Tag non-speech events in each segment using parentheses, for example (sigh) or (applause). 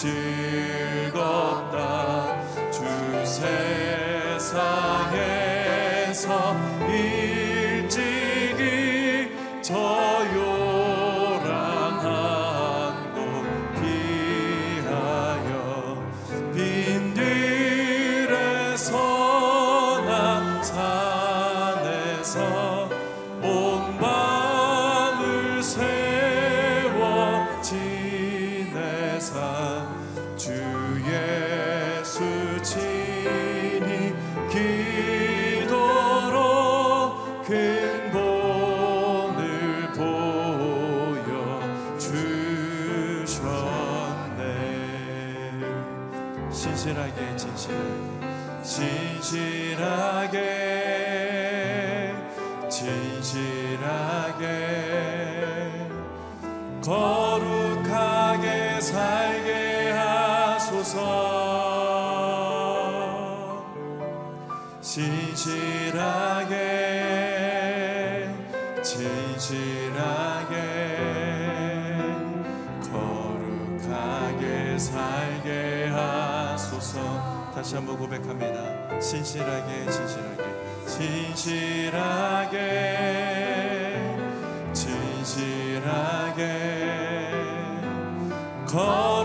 즐겁다. 주 세상에서 진실하게 진실하게 거룩하게 살게 하소서. 다시 한번 고백합니다. 진실하게 진실하게 진실하게 진실하게. 거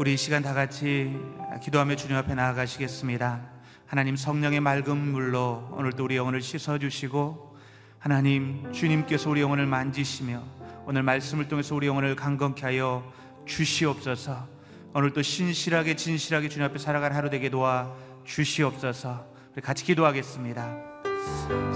우리 이 시간 다 같이 기도하며 주님 앞에 나아가시겠습니다. 하나님 성령의 맑은 물로 오늘도 우리 영혼을 씻어 주시고 하나님 주님께서 우리 영혼을 만지시며 오늘 말씀을 통해서 우리 영혼을 강건케 하여 주시옵소서. 오늘도 신실하게 진실하게 주님 앞에 살아갈 하루 되게 도와 주시옵소서. 같이 기도하겠습니다.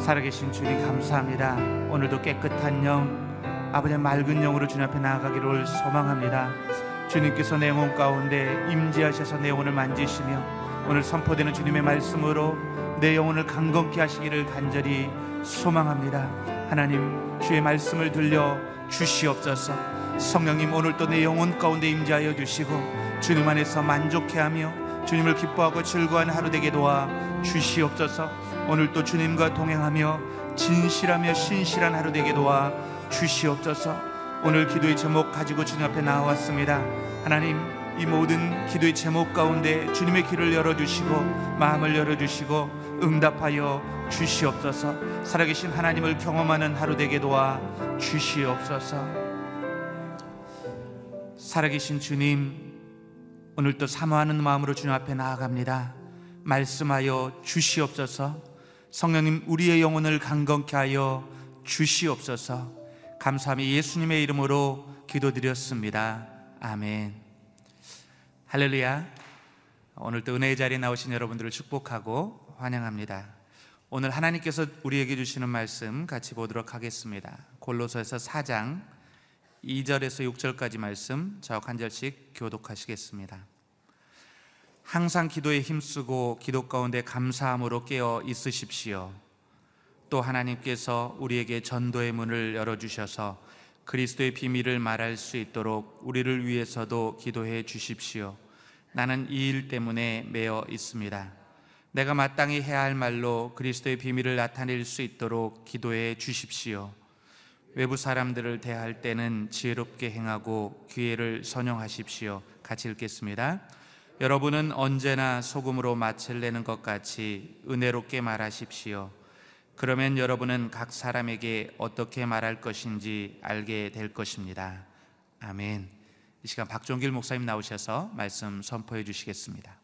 살아계신 주님 감사합니다. 오늘도 깨끗한 영, 아버지의 맑은 영으로 주님 앞에 나아가기를 소망합니다. 주님께서 내 영혼 가운데 임재하셔서 내 영혼을 만지시며 오늘 선포되는 주님의 말씀으로 내 영혼을 강건케 하시기를 간절히 소망합니다. 하나님 주의 말씀을 들려 주시옵소서. 성령님 오늘도 내 영혼 가운데 임재하여 주시고 주님 안에서 만족해하며 주님을 기뻐하고 즐거워하는 하루 되게 도와 주시옵소서. 오늘도 주님과 동행하며 진실하며 신실한 하루 되게 도와 주시옵소서. 오늘 기도의 제목 가지고 주님 앞에 나왔습니다. 하나님 이 모든 기도의 제목 가운데 주님의 길을 열어주시고 마음을 열어주시고 응답하여 주시옵소서. 살아계신 하나님을 경험하는 하루 되게 도와 주시옵소서. 살아계신 주님 오늘도 사모하는 마음으로 주님 앞에 나아갑니다. 말씀하여 주시옵소서. 성령님 우리의 영혼을 강건케 하여 주시옵소서. 감사함이 예수님의 이름으로 기도드렸습니다. 아멘. 할렐루야. 오늘도 은혜의 자리에 나오신 여러분들을 축복하고 환영합니다. 오늘 하나님께서 우리에게 주시는 말씀 같이 보도록 하겠습니다. 골로새서 4장 2절에서 6절까지 말씀 저와 한 절씩 교독하시겠습니다. 항상 기도에 힘쓰고 기도 가운데 감사함으로 깨어 있으십시오. 또 하나님께서 우리에게 전도의 문을 열어 주셔서 그리스도의 비밀을 말할 수 있도록 우리를 위해서도 기도해 주십시오. 나는 이 일 때문에 매어 있습니다. 내가 마땅히 해야 할 말로 그리스도의 비밀을 나타낼 수 있도록 기도해 주십시오. 외부 사람들을 대할 때는 지혜롭게 행하고 기회를 선용하십시오. 같이 읽겠습니다. 여러분은 언제나 소금으로 맛을 내는 것 같이 은혜롭게 말하십시오. 그러면 여러분은 각 사람에게 어떻게 말할 것인지 알게 될 것입니다. 아멘. 이 시간 박종길 목사님 나오셔서 말씀 선포해 주시겠습니다.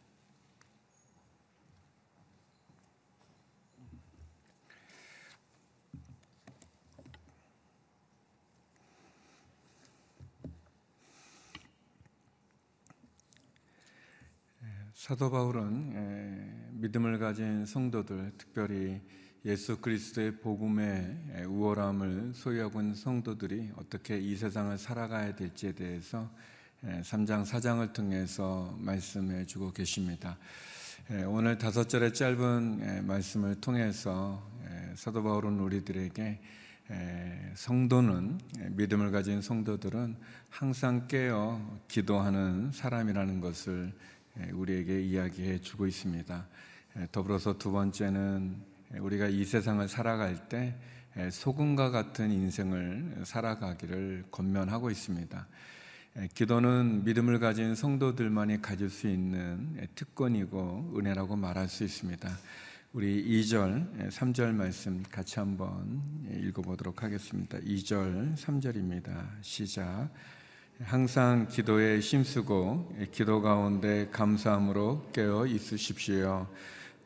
사도 바울은 에, 믿음을 가진 성도들, 특별히 예수 그리스도의 복음의 우월함을 소유하고 있는 성도들이 어떻게 이 세상을 살아가야 될지에 대해서 3장, 4장을 통해서 말씀해 주고 계십니다. 오늘 다섯 절의 짧은 말씀을 통해서 사도 바울은 우리들에게 성도는 믿음을 가진 성도들은 항상 깨어 기도하는 사람이라는 것을 우리에게 이야기해 주고 있습니다. 더불어서 두 번째는 우리가 이 세상을 살아갈 때 소금과 같은 인생을 살아가기를 권면하고 있습니다. 기도는 믿음을 가진 성도들만이 가질 수 있는 특권이고 은혜라고 말할 수 있습니다. 우리 2절, 3절 말씀 같이 한번 읽어보도록 하겠습니다. 2절, 3절입니다. 시작. 항상 기도에 힘쓰고 기도 가운데 감사함으로 깨어 있으십시오.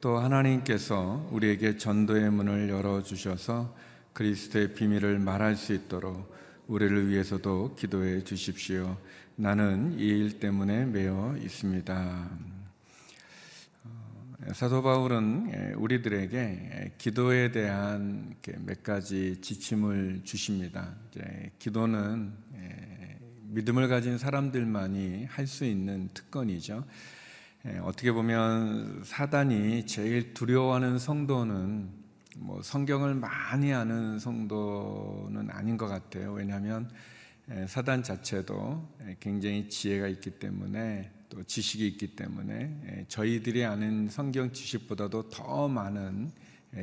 또 하나님께서 우리에게 전도의 문을 열어 주셔서 그리스도의 비밀을 말할 수 있도록 우리를 위해서도 기도해 주십시오. 나는 이 일 때문에 매여 있습니다. 어, 사도 바울은 예, 우리들에게 예, 기도에 대한 몇 가지 지침을 주십니다. 기도는 예, 믿음을 가진 사람들만이 할 수 있는 특권이죠. 어떻게 보면 사단이 제일 두려워하는 성도는 뭐 성경을 많이 아는 성도는 아닌 것 같아요. 왜냐하면 사단 자체도 굉장히 지혜가 있기 때문에 또 지식이 있기 때문에 저희들이 아는 성경 지식보다도 더 많은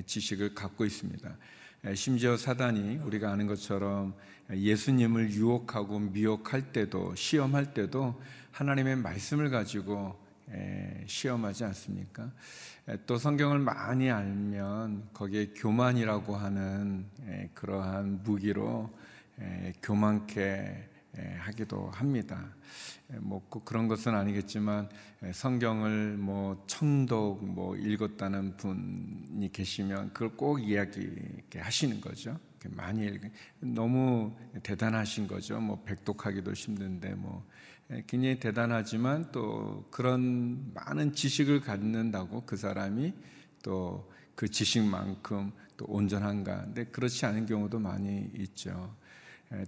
지식을 갖고 있습니다. 심지어 사단이 우리가 아는 것처럼 예수님을 유혹하고 미혹할 때도 시험할 때도 하나님의 말씀을 가지고 시험하지 않습니까? 또 성경을 많이 알면 거기에 교만이라고 하는 그러한 무기로 교만케 하기도 합니다. 뭐꼭 그런 것은 아니겠지만 성경을 뭐 천독 뭐 읽었다는 분이 계시면 그걸 꼭 이야기 하시는 거죠. 많이 읽 너무 대단하신 거죠. 뭐 백독하기도 힘든데 뭐 굉장히 대단하지만 또 그런 많은 지식을 갖는다고 그 사람이 또 그 지식만큼 또 온전한가? 근데 그렇지 않은 경우도 많이 있죠.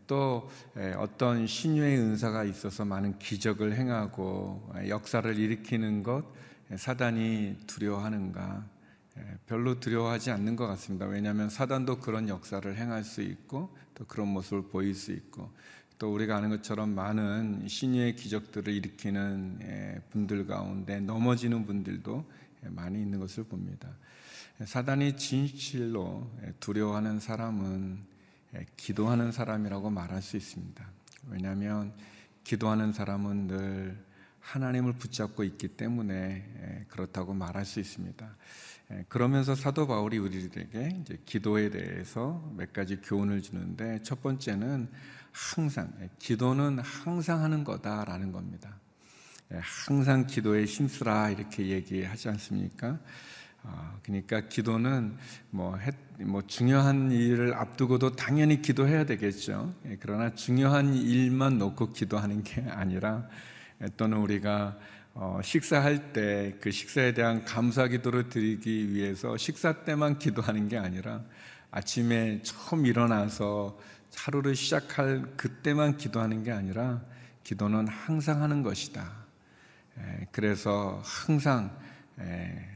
또 어떤 신유의 은사가 있어서 많은 기적을 행하고 역사를 일으키는 것 사단이 두려워하는가? 별로 두려워하지 않는 것 같습니다. 왜냐하면 사단도 그런 역사를 행할 수 있고 또 그런 모습을 보일 수 있고 또 우리가 아는 것처럼 많은 신유의 기적들을 일으키는 분들 가운데 넘어지는 분들도 많이 있는 것을 봅니다. 사단이 진실로 두려워하는 사람은 예, 기도하는 사람이라고 말할 수 있습니다. 왜냐하면 기도하는 사람은 늘 하나님을 붙잡고 있기 때문에 예, 그렇다고 말할 수 있습니다. 예, 그러면서 사도 바울이 우리들에게 기도에 대해서 몇 가지 교훈을 주는데 첫 번째는 항상 기도는 항상 하는 거다라는 겁니다. 항상 기도에 힘쓰라 이렇게 얘기하지 않습니까? 아, 그러니까 기도는 뭐, 해, 뭐 중요한 일을 앞두고도 당연히 기도해야 되겠죠. 예, 그러나 중요한 일만 놓고 기도하는 게 아니라 예, 또는 우리가 어, 식사할 때 그 식사에 대한 감사 기도를 드리기 위해서 식사 때만 기도하는 게 아니라 아침에 처음 일어나서 하루를 시작할 그때만 기도하는 게 아니라 기도는 항상 하는 것이다. 예, 그래서 항상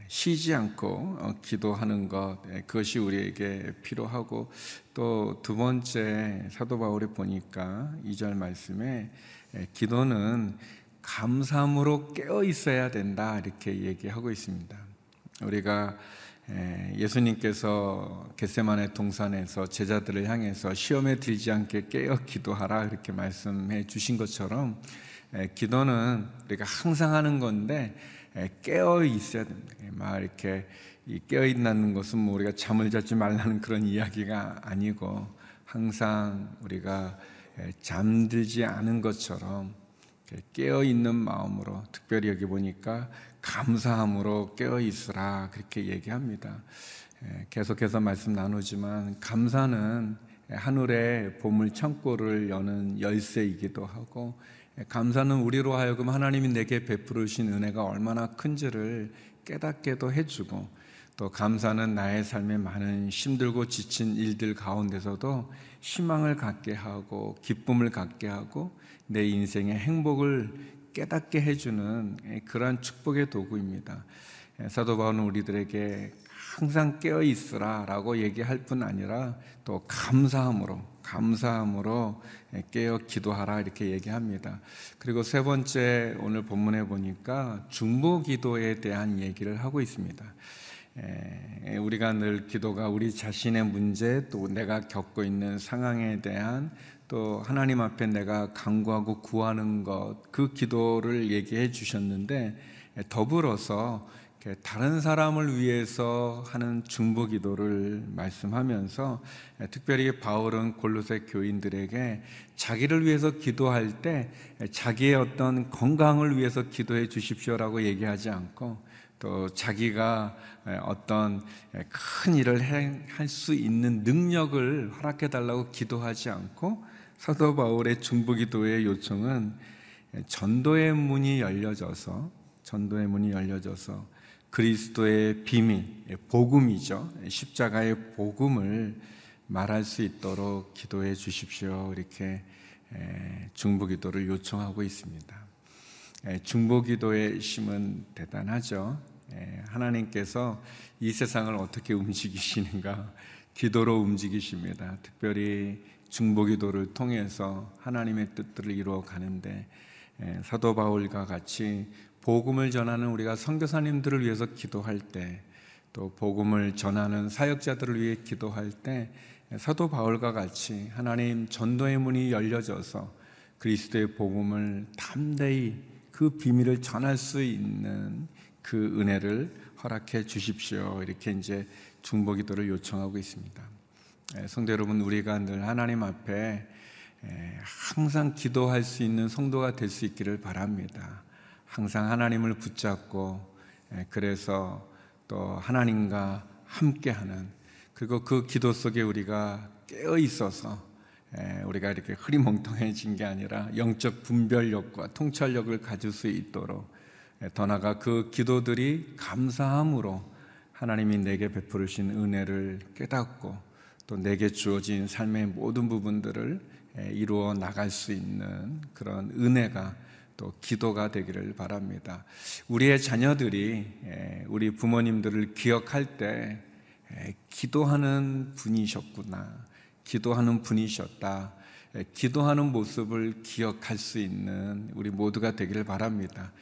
쉬지 않고 어, 기도하는 것 그것이 우리에게 필요하고 또 두 번째 사도 바울이 보니까 2절 말씀에 기도는 감사함으로 깨어 있어야 된다 이렇게 얘기하고 있습니다. 우리가 예수님께서 겟세만의 동산에서 제자들을 향해서 시험에 들지 않게 깨어 기도하라 이렇게 말씀해 주신 것처럼 기도는 우리가 항상 하는 건데 예, 깨어 있어야 됩니다. 예, 막 이렇게 깨어 있는 것은 뭐 우리가 잠을 자지 말라는 그런 이야기가 아니고 항상 우리가 예, 잠들지 않은 것처럼 깨어 있는 마음으로 특별히 여기 보니까 감사함으로 깨어 있으라 그렇게 얘기합니다. 계속해서 말씀 나누지만 감사는 하늘의 보물 창고를 여는 열쇠이기도 하고 감사는 우리로 하여금 하나님이 내게 베풀으신 은혜가 얼마나 큰지를 깨닫게도 해주고 또 감사는 나의 삶에 많은 힘들고 지친 일들 가운데서도 희망을 갖게 하고 기쁨을 갖게 하고 내 인생의 행복을 깨닫게 해주는 그러한 축복의 도구입니다. 사도 바울은 우리들에게 항상 깨어 있으라라고 얘기할 뿐 아니라 또 감사함으로 감사함으로 깨어 기도하라 이렇게 얘기합니다. 그리고 세 번째 오늘 본문에 보니까 중보 기도에 대한 얘기를 하고 있습니다. 우리가 늘 기도가 우리 자신의 문제 또 내가 겪고 있는 상황에 대한 또 하나님 앞에 내가 간구하고 구하는 것 그 기도를 얘기해 주셨는데 더불어서 다른 사람을 위해서 하는 중보 기도를 말씀하면서 특별히 바울은 골로새 교인들에게 자기를 위해서 기도할 때 자기의 어떤 건강을 위해서 기도해 주십시오라고 얘기하지 않고 또 자기가 어떤 큰 일을 할 수 있는 능력을 허락해 달라고 기도하지 않고 사도 바울의 중보기도의 요청은 전도의 문이 열려져서 전도의 문이 열려져서 그리스도의 비밀, 복음이죠. 십자가의 복음을 말할 수 있도록 기도해 주십시오. 이렇게 중보기도를 요청하고 있습니다. 중보기도의 심은 대단하죠. 하나님께서 이 세상을 어떻게 움직이시는가 기도로 움직이십니다. 특별히 중보기도를 통해서 하나님의 뜻들을 이루어 가는데 사도 바울과 같이 복음을 전하는 우리가 선교사님들을 위해서 기도할 때, 또 복음을 전하는 사역자들을 위해 기도할 때 사도 바울과 같이 하나님 전도의 문이 열려져서 그리스도의 복음을 담대히 그 비밀을 전할 수 있는 그 은혜를 허락해 주십시오. 이렇게 이제 중보기도를 요청하고 있습니다. 성도 여러분, 우리가 늘 하나님 앞에 항상 기도할 수 있는 성도가 될 수 있기를 바랍니다. 항상 하나님을 붙잡고 그래서 또 하나님과 함께하는 그리고 그 기도 속에 우리가 깨어 있어서 우리가 이렇게 흐리멍텅해진 게 아니라 영적 분별력과 통찰력을 가질 수 있도록 더 나아가 그 기도들이 감사함으로 하나님이 내게 베푸르신 은혜를 깨닫고 또 내게 주어진 삶의 모든 부분들을 이루어 나갈 수 있는 그런 은혜가 또 기도가 되기를 바랍니다. 우리의 자녀들이 우리 부모님들을 기억할 때 기도하는 분이셨구나. 기도하는 분이셨다. 기도하는 모습을 기억할 수 있는 우리 모두가 되기를 바랍니다.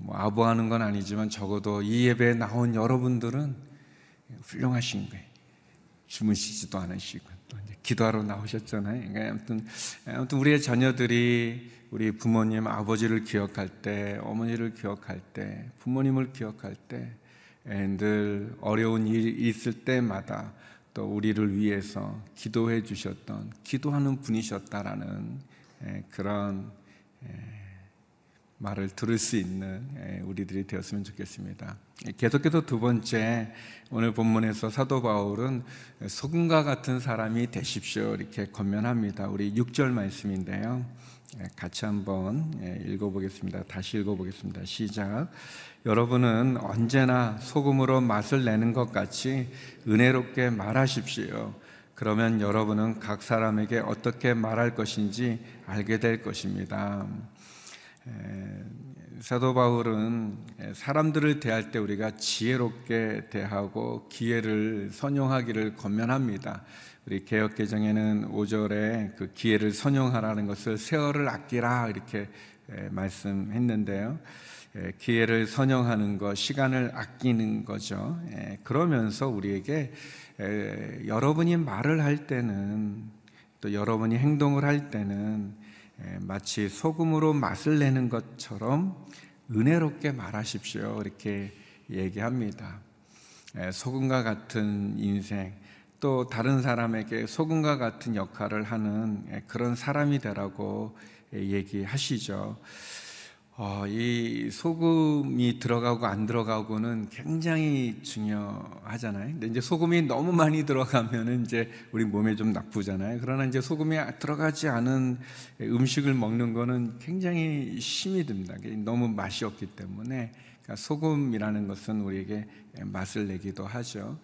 뭐 아부하는 건 아니지만 적어도 이 예배에 나온 여러분들은 훌륭하신 거예요. 주무시지도 않으시고 또 이제 기도하러 나오셨잖아요. 그러니까 아무튼 아무튼 우리의 자녀들이 우리 부모님 아버지를 기억할 때, 어머니를 기억할 때, 부모님을 기억할 때, 늘 어려운 일이 있을 때마다 또 우리를 위해서 기도해 주셨던 기도하는 분이셨다라는 그런 말을 들을 수 있는 우리들이 되었으면 좋겠습니다. 계속해서 두 번째 오늘 본문에서 사도 바울은 소금과 같은 사람이 되십시오 이렇게 권면합니다. 우리 6절 말씀인데요. 같이 한번 읽어보겠습니다. 다시 읽어보겠습니다. 시작. 여러분은 언제나 소금으로 맛을 내는 것 같이 은혜롭게 말하십시오. 그러면 여러분은 각 사람에게 어떻게 말할 것인지 알게 될 것입니다. 사도 바울은 사람들을 대할 때 우리가 지혜롭게 대하고 기회를 선용하기를 권면합니다. 우리 개혁 개정에는 5절에 그 기회를 선용하라는 것을 세월을 아끼라 이렇게 말씀했는데요. 기회를 선용하는 것, 시간을 아끼는 거죠. 그러면서 우리에게 여러분이 말을 할 때는 또 여러분이 행동을 할 때는 마치 소금으로 맛을 내는 것처럼 은혜롭게 말하십시오. 이렇게 얘기합니다. 소금과 같은 인생, 또 다른 사람에게 소금과 같은 역할을 하는 그런 사람이 되라고 얘기하시죠. 어, 이 소금이 들어가고 안 들어가고는 굉장히 중요하잖아요. 근데 이제 소금이 너무 많이 들어가면은 이제 우리 몸에 좀 나쁘잖아요. 그러나 이제 소금이 들어가지 않은 음식을 먹는 거는 굉장히 힘이 듭니다. 너무 맛이 없기 때문에 소금이라는 것은 우리에게 맛을 내기도 하죠.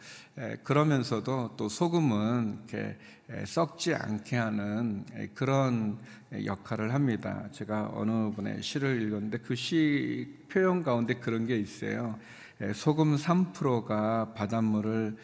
그러면서도 또 소금은 이렇게 썩지 않게 하는 그런 역할을 합니다. 제가 어느 분의 시를 읽었는데 그 시 표현 가운데 그런 게 있어요. 소금 3%가 바닷물을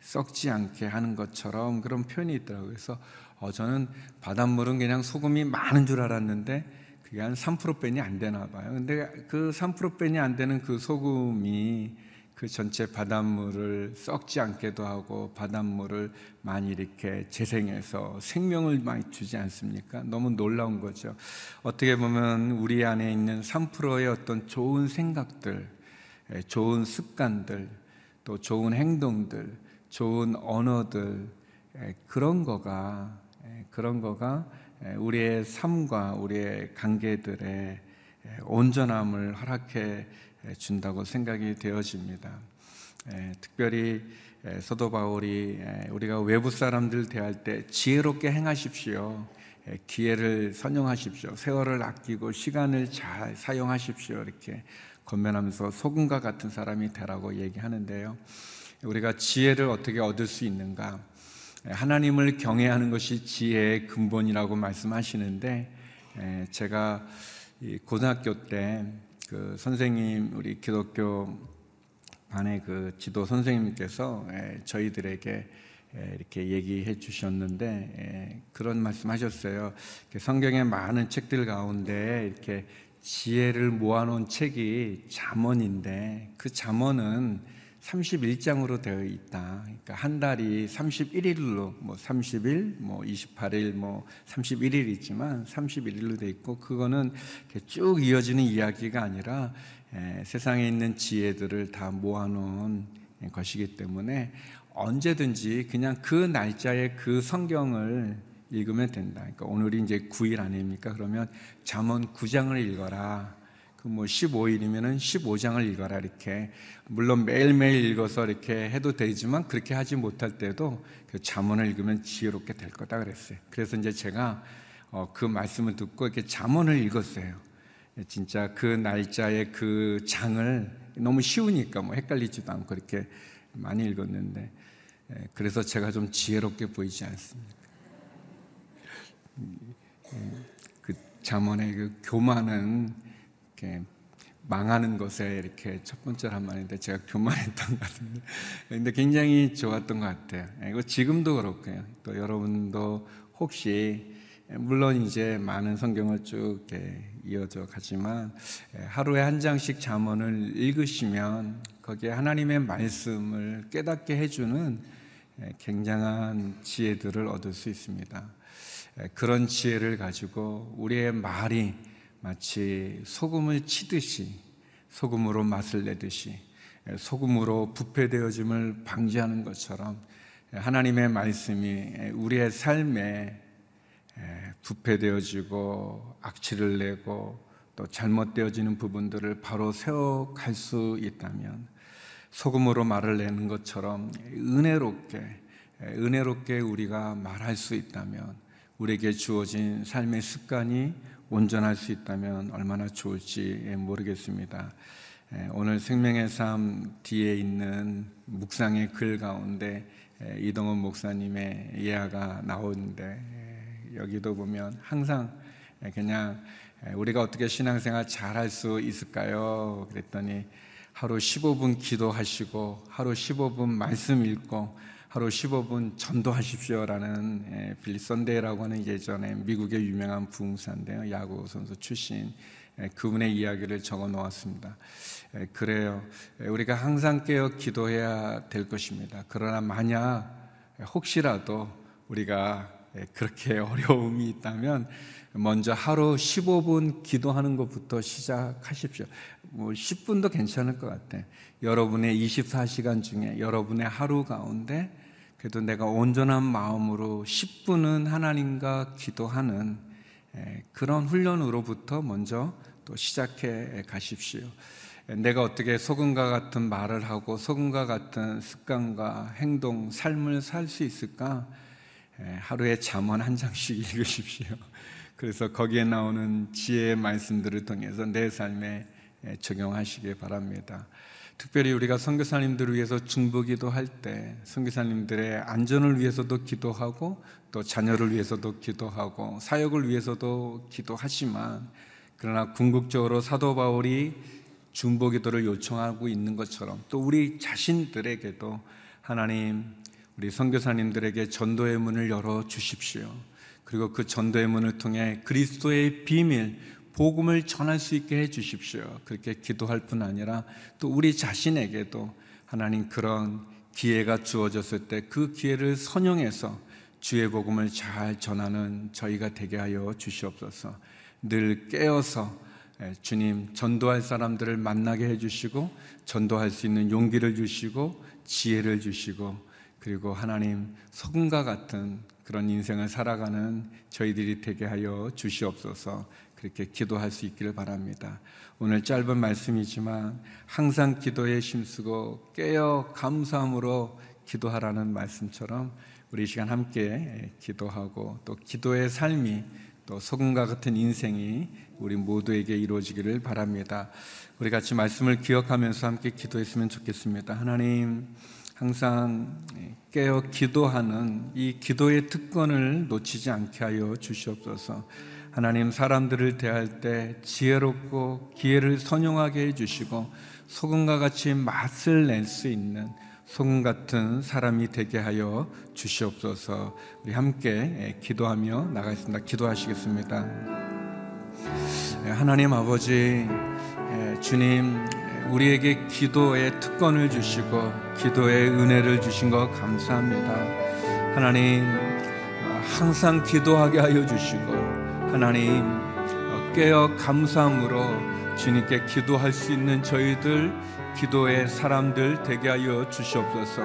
썩지 않게 하는 것처럼 그런 표현이 있더라고요. 그래서 어, 저는 바닷물은 그냥 소금이 많은 줄 알았는데 그게 한 3%뺀이 안 되나 봐요. 근데 그 3%뺀이 안 되는 그 소금이 그 전체 바닷물을 썩지 않게도 하고 바닷물을 많이 이렇게 재생해서 생명을 많이 주지 않습니까? 너무 놀라운 거죠. 어떻게 보면 우리 안에 있는 3%의 어떤 좋은 생각들, 예, 좋은 습관들, 또 좋은 행동들, 좋은 언어들, 예, 그런 거가, 예, 그런 거가 우리의 삶과 우리의 관계들의 온전함을 허락해 준다고 생각이 되어집니다. 특별히 에, 사도 바울이 에, 우리가 외부 사람들 대할 때 지혜롭게 행하십시오. 에, 기회를 선용하십시오. 세월을 아끼고 시간을 잘 사용하십시오. 이렇게 건면하면서 소금과 같은 사람이 되라고 얘기하는데요. 우리가 지혜를 어떻게 얻을 수 있는가? 하나님을 경외하는 것이 지혜의 근본이라고 말씀하시는데 제가 고등학교 때 그 선생님 우리 기독교 반의 그 지도 선생님께서 저희들에게 이렇게 얘기해 주셨는데 그런 말씀하셨어요. 성경의 많은 책들 가운데 이렇게 지혜를 모아놓은 책이 잠언인데 그 잠언은 31장으로 되어 있다. 그러니까 한 달이 31일로 뭐 30일, 뭐 28일, 뭐 31일이지만 31일로 되어 있고 그거는 쭉 이어지는 이야기가 아니라 에, 세상에 있는 지혜들을 다 모아놓은 것이기 때문에 언제든지 그냥 그 날짜에 그 성경을 읽으면 된다. 그러니까 오늘이 이제 9일 아닙니까? 그러면 잠언 9장을 읽어라. 그 뭐 15일이면은 15장을 읽어라 이렇게 물론 매일매일 읽어서 이렇게 해도 되지만 그렇게 하지 못할 때도 그 잠언을 읽으면 지혜롭게 될 거다 그랬어요. 그래서 이제 제가 어, 그 말씀을 듣고 이렇게 잠언을 읽었어요. 진짜 그 날짜의 그 장을 너무 쉬우니까 뭐 헷갈리지도 않고 이렇게 많이 읽었는데 예, 그래서 제가 좀 지혜롭게 보이지 않습니다. 그 잠언의 그 교만은 이렇게 망하는 것에 이렇게 첫 번째로 한 말인데 제가 교만했던 (laughs) 것 같은데 근데 굉장히 좋았던 것 같아요. 이거 지금도 그렇고요. 또 여러분도 혹시 물론 이제 많은 성경을 쭉 이어져 가지만 하루에 한 장씩 잠언을 읽으시면 거기에 하나님의 말씀을 깨닫게 해주는 굉장한 지혜들을 얻을 수 있습니다. 그런 지혜를 가지고 우리의 말이 마치 소금을 치듯이 소금으로 맛을 내듯이 소금으로 부패되어짐을 방지하는 것처럼 하나님의 말씀이 우리의 삶에 부패되어지고 악취를 내고 또 잘못되어지는 부분들을 바로 세워갈 수 있다면 소금으로 말을 내는 것처럼 은혜롭게 은혜롭게 우리가 말할 수 있다면 우리에게 주어진 삶의 습관이 온전할 수 있다면 얼마나 좋을지 모르겠습니다. 오늘 생명의 삶 뒤에 있는 묵상의 글 가운데 이동원 목사님의 예화가 나오는데 여기도 보면 항상 그냥 우리가 어떻게 신앙생활 잘할 수 있을까요? 그랬더니 하루 15분 기도하시고 하루 15분 말씀 읽고 하루 15분 전도하십시오라는 예, 빌리 선데이라고 하는 예전에 미국의 유명한 부흥사인데요. 야구 선수 출신 예, 그분의 이야기를 적어 놓았습니다. 예, 그래요. 우리가 항상 깨어 기도해야 될 것입니다. 그러나 만약 혹시라도 우리가 그렇게 (laughs) 어려움이 있다면 먼저 하루 15분 기도하는 것부터 시작하십시오. 뭐 10분도 괜찮을 것 같아. 여러분의 24시간 중에 여러분의 하루 가운데 그래도 내가 온전한 마음으로 10분은 하나님과 기도하는 그런 훈련으로부터 먼저 또 시작해 가십시오. 내가 어떻게 소금과 같은 말을 하고 소금과 같은 습관과 행동, 삶을 살 수 있을까? 하루에 잠언 한 장씩 (laughs) 읽으십시오. 그래서 거기에 나오는 지혜의 말씀들을 통해서 내 삶에 적용하시기 바랍니다. 특별히 우리가 선교사님들을 위해서 중보기도 할 때 선교사님들의 안전을 위해서도 기도하고 또 자녀를 위해서도 기도하고 사역을 위해서도 기도하지만 그러나 궁극적으로 사도 바울이 중보기도를 요청하고 있는 것처럼 또 우리 자신들에게도 하나님 우리 선교사님들에게 전도의 문을 열어 주십시오. 그리고 그 전도의 문을 통해 그리스도의 비밀 복음을 전할 수 있게 해 주십시오. 그렇게 기도할 뿐 아니라 또 우리 자신에게도 하나님 그런 기회가 주어졌을 때 그 기회를 선용해서 주의 복음을 잘 전하는 저희가 되게 하여 주시옵소서. 늘 깨어서 예, 주님 전도할 사람들을 만나게 해 주시고 전도할 수 있는 용기를 주시고 지혜를 주시고 그리고 하나님 소금과 같은 그런 인생을 살아가는 저희들이 되게 하여 주시옵소서. 그렇게 기도할 수 있기를 바랍니다. 오늘 짧은 말씀이지만 항상 기도에 힘쓰고 깨어 감사함으로 기도하라는 말씀처럼 우리 이 시간 함께 기도하고 또 기도의 삶이 또 소금과 같은 인생이 우리 모두에게 이루어지기를 바랍니다. 우리 같이 말씀을 기억하면서 함께 기도했으면 좋겠습니다. 하나님, 항상 깨어 기도하는 이 기도의 특권을 놓치지 않게 하여 주시옵소서. 하나님 사람들을 대할 때 지혜롭고 기회를 선용하게 해 주시고 소금과 같이 맛을 낼 수 있는 소금 같은 사람이 되게 하여 주시옵소서. 우리 함께 기도하며 나가겠습니다. 기도하시겠습니다. 하나님 아버지 주님 우리에게 기도의 특권을 주시고 기도의 은혜를 주신 것 감사합니다. 하나님 항상 기도하게 하여 주시고 하나님 깨어 감사함으로 주님께 기도할 수 있는 저희들 기도의 사람들 되게 하여 주시옵소서.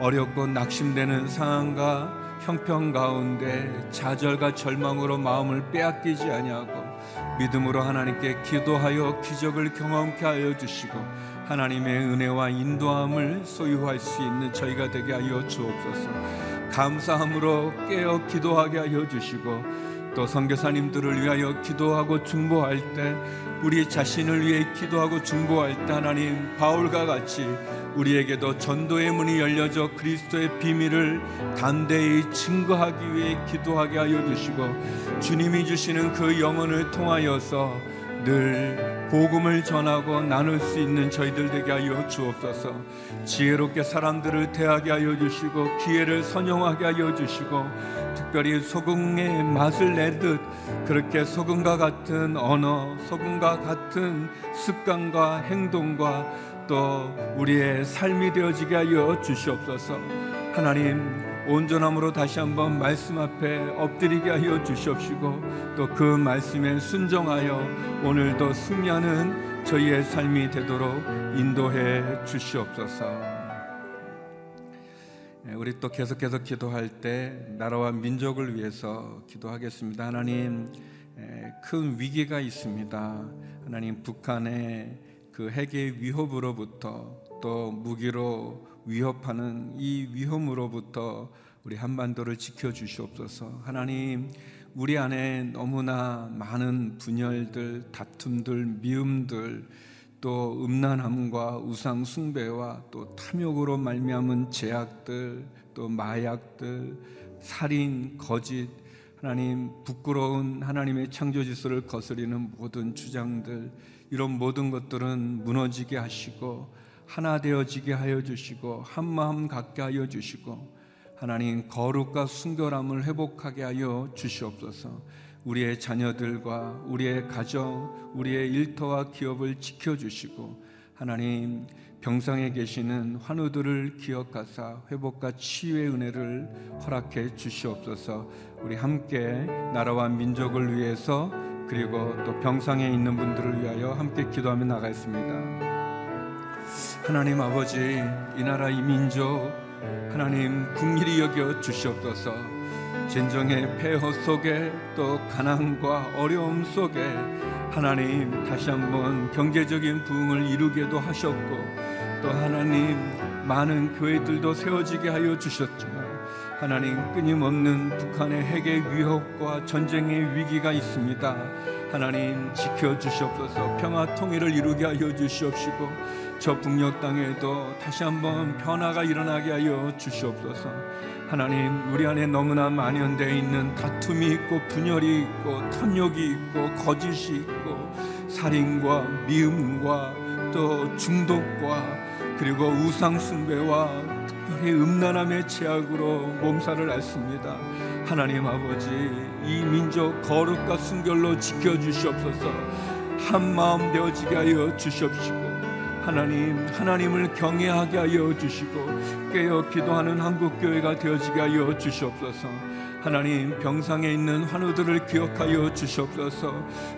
어렵고 낙심되는 상황과 형편 가운데 좌절과 절망으로 마음을 빼앗기지 아니하고 믿음으로 하나님께 기도하여 기적을 경험케 하여 주시고 하나님의 은혜와 인도함을 소유할 수 있는 저희가 되게 하여 주옵소서. 감사함으로 깨어 기도하게 하여 주시고 또 선교사님들을 위하여 기도하고 중보할 때 우리 자신을 위해 기도하고 중보할 때 하나님 바울과 같이 우리에게도 전도의 문이 열려져 그리스도의 비밀을 담대히 증거하기 위해 기도하게 하여 주시고 주님이 주시는 그 영혼을 통하여서 늘 복음을 전하고 나눌 수 있는 저희들 되게 하여 주옵소서. 지혜롭게 사람들을 대하게 하여 주시고 기회를 선용하게 하여 주시고 특별히 소금의 맛을 내듯 그렇게 소금과 같은 언어, 소금과 같은 습관과 행동과 또 우리의 삶이 되어지게 하여 주시옵소서. 하나님 온전함으로 다시 한번 말씀 앞에 엎드리게 하여 주시옵시고 또 그 말씀에 순종하여 오늘도 승리하는 저희의 삶이 되도록 인도해 주시옵소서. 예, 우리 또 계속해서 기도할 때 나라와 민족을 위해서 기도하겠습니다. 하나님 예, 큰 위기가 있습니다. 하나님 북한의 그 핵의 위협으로부터 또 무기로 위협하는 이 위험으로부터 우리 한반도를 지켜 주시옵소서. 하나님, 우리 안에 너무나 많은 분열들, 다툼들, 미움들, 또 음란함과 우상 숭배와 또 탐욕으로 말미암은 제약들, 또 마약들, 살인, 거짓, 하나님 부끄러운 하나님의 창조 질서를 거스리는 모든 주장들 이런 모든 것들은 무너지게 하시고 하나 되어지게 하여 주시고 한 마음 갖게 하여 주시고 하나님 거룩과 순결함을 회복하게 하여 주시옵소서. 우리의 자녀들과 우리의 가정, 우리의 일터와 기업을 지켜 주시고 하나님 병상에 계시는 환우들을 기억하사 회복과 치유의 은혜를 허락해 주시옵소서. 우리 함께 나라와 민족을 위해서 그리고 또 병상에 있는 분들을 위하여 함께 기도하며 나가겠습니다. 하나님 아버지 이 나라 이 민족 하나님 국민이 여겨 주시옵소서 진정의 폐허 속에 또 가난과 어려움 속에 하나님 다시 한번 경제적인 부흥을 이루게도 하셨고 또 하나님 많은 교회들도 세워지게 하여 주셨지만 하나님 끊임없는 북한의 핵의 위협과 전쟁의 위기가 있습니다. 하나님 지켜 주시옵소서 평화 통일을 이루게 하여 주시옵시고 저 북녘 땅에도 다시 한번 변화가 일어나게 하여 주시옵소서. 하나님 우리 안에 너무나 만연되어 있는 다툼이 있고 분열이 있고 탐욕이 있고 거짓이 있고 살인과 미움과 또 중독과 그리고 우상 숭배와 특별히 음란함의 제약으로 몸살을 앓습니다. 하나님 아버지 이 민족 거룩과 순결로 지켜 주시옵소서 한 마음 되어지게 하여 주시옵시고 하나님 하나님을 경외하게 하여 주시고 깨어 기도하는 한국교회가 되어지게 하여 주시옵소서. 하나님 병상에 있는 환우들을 기억하여 주시옵소서.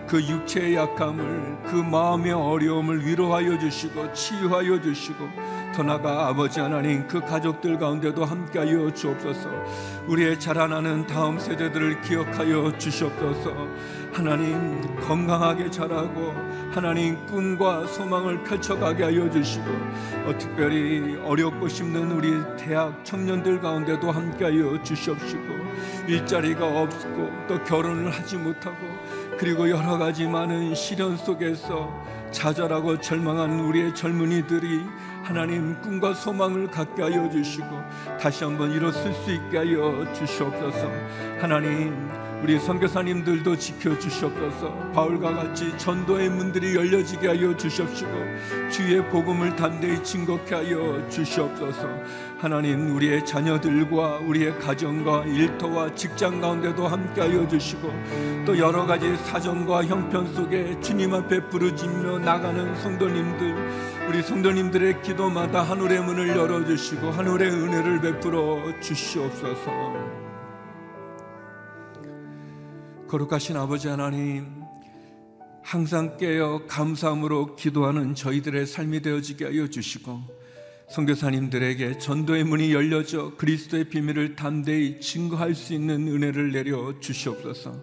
그 육체의 약함을 그 마음의 어려움을 위로하여 주시고 치유하여 주시고 더 나아가 아버지 하나님 그 가족들 가운데도 함께하여 주옵소서. 우리의 자라나는 다음 세대들을 기억하여 주시옵소서. 하나님 건강하게 자라고 하나님 꿈과 소망을 펼쳐가게 하여 주시고 어, 특별히 어렵고 힘든 우리 대학 청년들 가운데도 함께하여 주시옵시고 일자리가 없고 또 결혼을 하지 못하고 그리고 여러 가지 많은 시련 속에서 좌절하고 절망하는 우리의 젊은이들이 하나님 꿈과 소망을 갖게 하여 주시고 다시 한번 일어설 수 있게 하여 주시옵소서. 하나님 우리 선교사님들도 지켜 주시옵소서 바울과 같이 전도의 문들이 열려지게 하여 주시옵시고 주의 복음을 담대히 증거케 하여 주시옵소서 하나님 우리의 자녀들과 우리의 가정과 일터와 직장 가운데도 함께 하여 주시고 또 여러 가지 사정과 형편 속에 주님 앞에 부르짖며 나가는 성도님들 우리 성도님들의 기도마다 하늘의 문을 열어 주시고 하늘의 은혜를 베풀어 주시옵소서. 거룩하신 아버지 하나님, 항상 깨어 감사함으로 기도하는 저희들의 삶이 되어지게 하여 주시고, 선교사님들에게 전도의 문이 열려져 그리스도의 비밀을 담대히 증거할 수 있는 은혜를 내려 주시옵소서.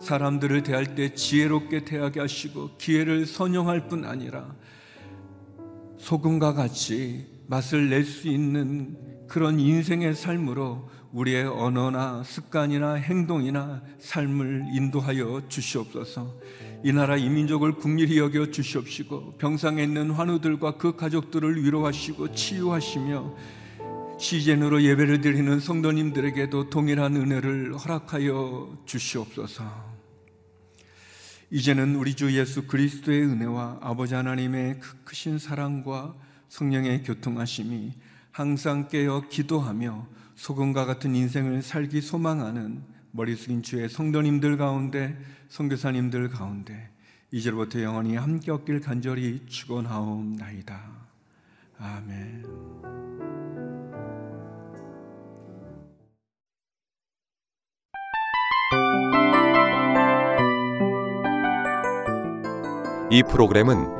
사람들을 대할 때 지혜롭게 대하게 하시고 기회를 선용할 뿐 아니라 소금과 같이 맛을 낼 수 있는 그런 인생의 삶으로 우리의 언어나 습관이나 행동이나 삶을 인도하여 주시옵소서. 이 나라 이민족을 국률히 여겨 주시옵시고 병상에 있는 환우들과 그 가족들을 위로하시고 치유하시며 시즌으로 예배를 드리는 성도님들에게도 동일한 은혜를 허락하여 주시옵소서. 이제는 우리 주 예수 그리스도의 은혜와 아버지 하나님의 그 크신 사랑과 성령의 교통하심이 항상 깨어 기도하며 소금과 같은 인생을 살기 소망하는 머리 숙인 주의 성도님들 가운데 성교사님들 가운데 이제부터 영원히 함께 없길 간절히 축원하옵나이다. 아멘. 이 프로그램은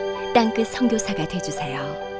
땅끝 성교사가 되주세요.